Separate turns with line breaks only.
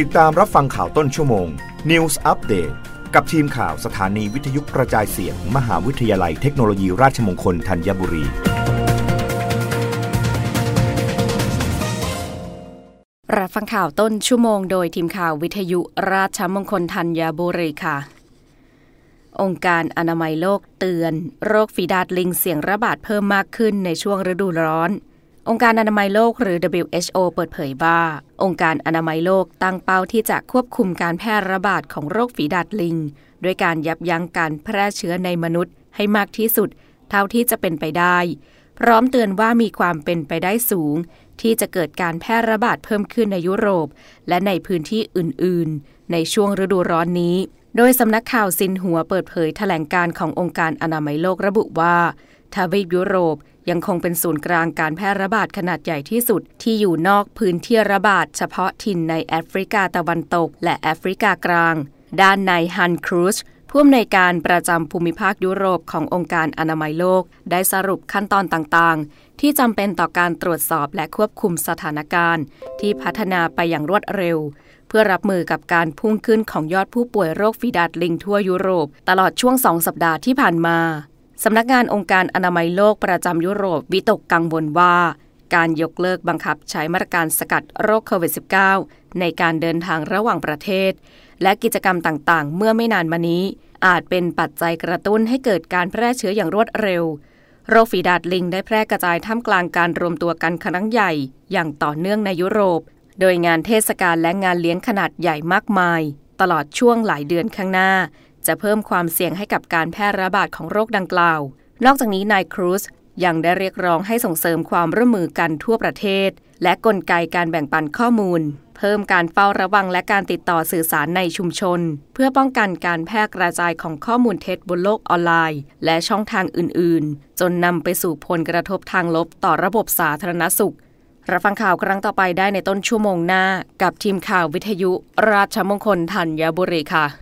ติดตามรับฟังข่าวต้นชั่วโมง News Update กับทีมข่าวสถานีวิทยุกระจายเสียง มหาวิทยาลัยเทคโนโลยีราชมงคลธัญบุรี
รับฟังข่าวต้นชั่วโมงโดยทีมข่าววิทยุราชมงคลธัญบุรีค่ะ องค์การอนามัยโลกเตือน โรคฝีดาดลิงเสี่ยงระบาดเพิ่มมากขึ้นในช่วงฤดูร้อน องค์การอนามัยโลกหรือ WHO เปิดเผยว่า องค์การอนามัยโลกตั้งเป้าที่จะควบคุมการแพร่ระบาดของโรคฝีดาดลิง ด้วยการยับยั้งการแพร่เชื้อในมนุษย์ให้มากที่สุด เท่าที่จะเป็นไปได้ พร้อมเตือนว่ามีความเป็นไปได้สูง ที่จะเกิดการแพร่ระบาดเพิ่มขึ้นในยุโรป และในพื้นที่อื่น ๆ ในช่วงฤดูร้อนนี้ โดยสำนักข่าวซินหัวเปิดเผยแถลงการขององค์การอนามัยโลกระบุว่า ทวีปยุโรปยังคงเป็นศูนย์กลางการแพร่ระบาดขนาดใหญ่ที่สุด ที่อยู่นอกพื้นที่ระบาดเฉพาะถิ่นในแอฟริกาตะวันตก และแอฟริกากลาง ด้านนายฮันครูชผู้อำนวยการประจำภูมิภาคยุโรปขององค์การอนามัยโลก ได้สรุปขั้นตอนต่างๆ ที่จำเป็นต่อการตรวจสอบและควบคุมสถานการณ์ ที่พัฒนาไปอย่างรวดเร็ว เพื่อรับมือกับการพุ่งขึ้นของยอดผู้ป่วยโรคฝีดาดลิงทั่วยุโรป ตลอดช่วงสองสัปดาห์ที่ผ่านมา สำนักงานองค์การอนามัยโลกประจำยุโรปวิตกกังวลว่า การยกเลิกบังคับใช้มาตรการสกัดโรคโควิด -19 ในการเดินทางระหว่างประเทศ และกิจกรรมต่างๆ เมื่อไม่นานมานี้ อาจเป็นปัจจัยกระตุ้นให้เกิดการแพร่เชื้ออย่างรวดเร็ว โรคฝีดาดลิงได้แพร่กระจายท่ามกลางการรวมตัวกันครั้งใหญ่ อย่างต่อเนื่องในยุโรป โดยงานเทศกาลและงานเลี้ยงขนาดใหญ่มากมาย ตลอดช่วงหลายเดือนข้างหน้า จะเพิ่มความเสี่ยงให้กับการแพร่ระบาดของโรคดังกล่าว นอกจากนี้นายครูซยังได้เรียกร้องให้ส่งเสริมความร่วมมือกันทั่วประเทศ และกลไกการแบ่งปันข้อมูล เพิ่มการเฝ้าระวังและการติดต่อสื่อสารในชุมชน เพื่อป้องกันการแพร่กระจายของข้อมูลเท็จบนโลกออนไลน์ และช่องทางอื่น ๆ จนนำไปสู่ผลกระทบทางลบต่อระบบสาธารณสุขรับฟังข่าวครั้งต่อไปได้ในต้นชั่วโมงหน้า กับทีมข่าววิทยุ ราชมงคลธัญบุรีค่ะ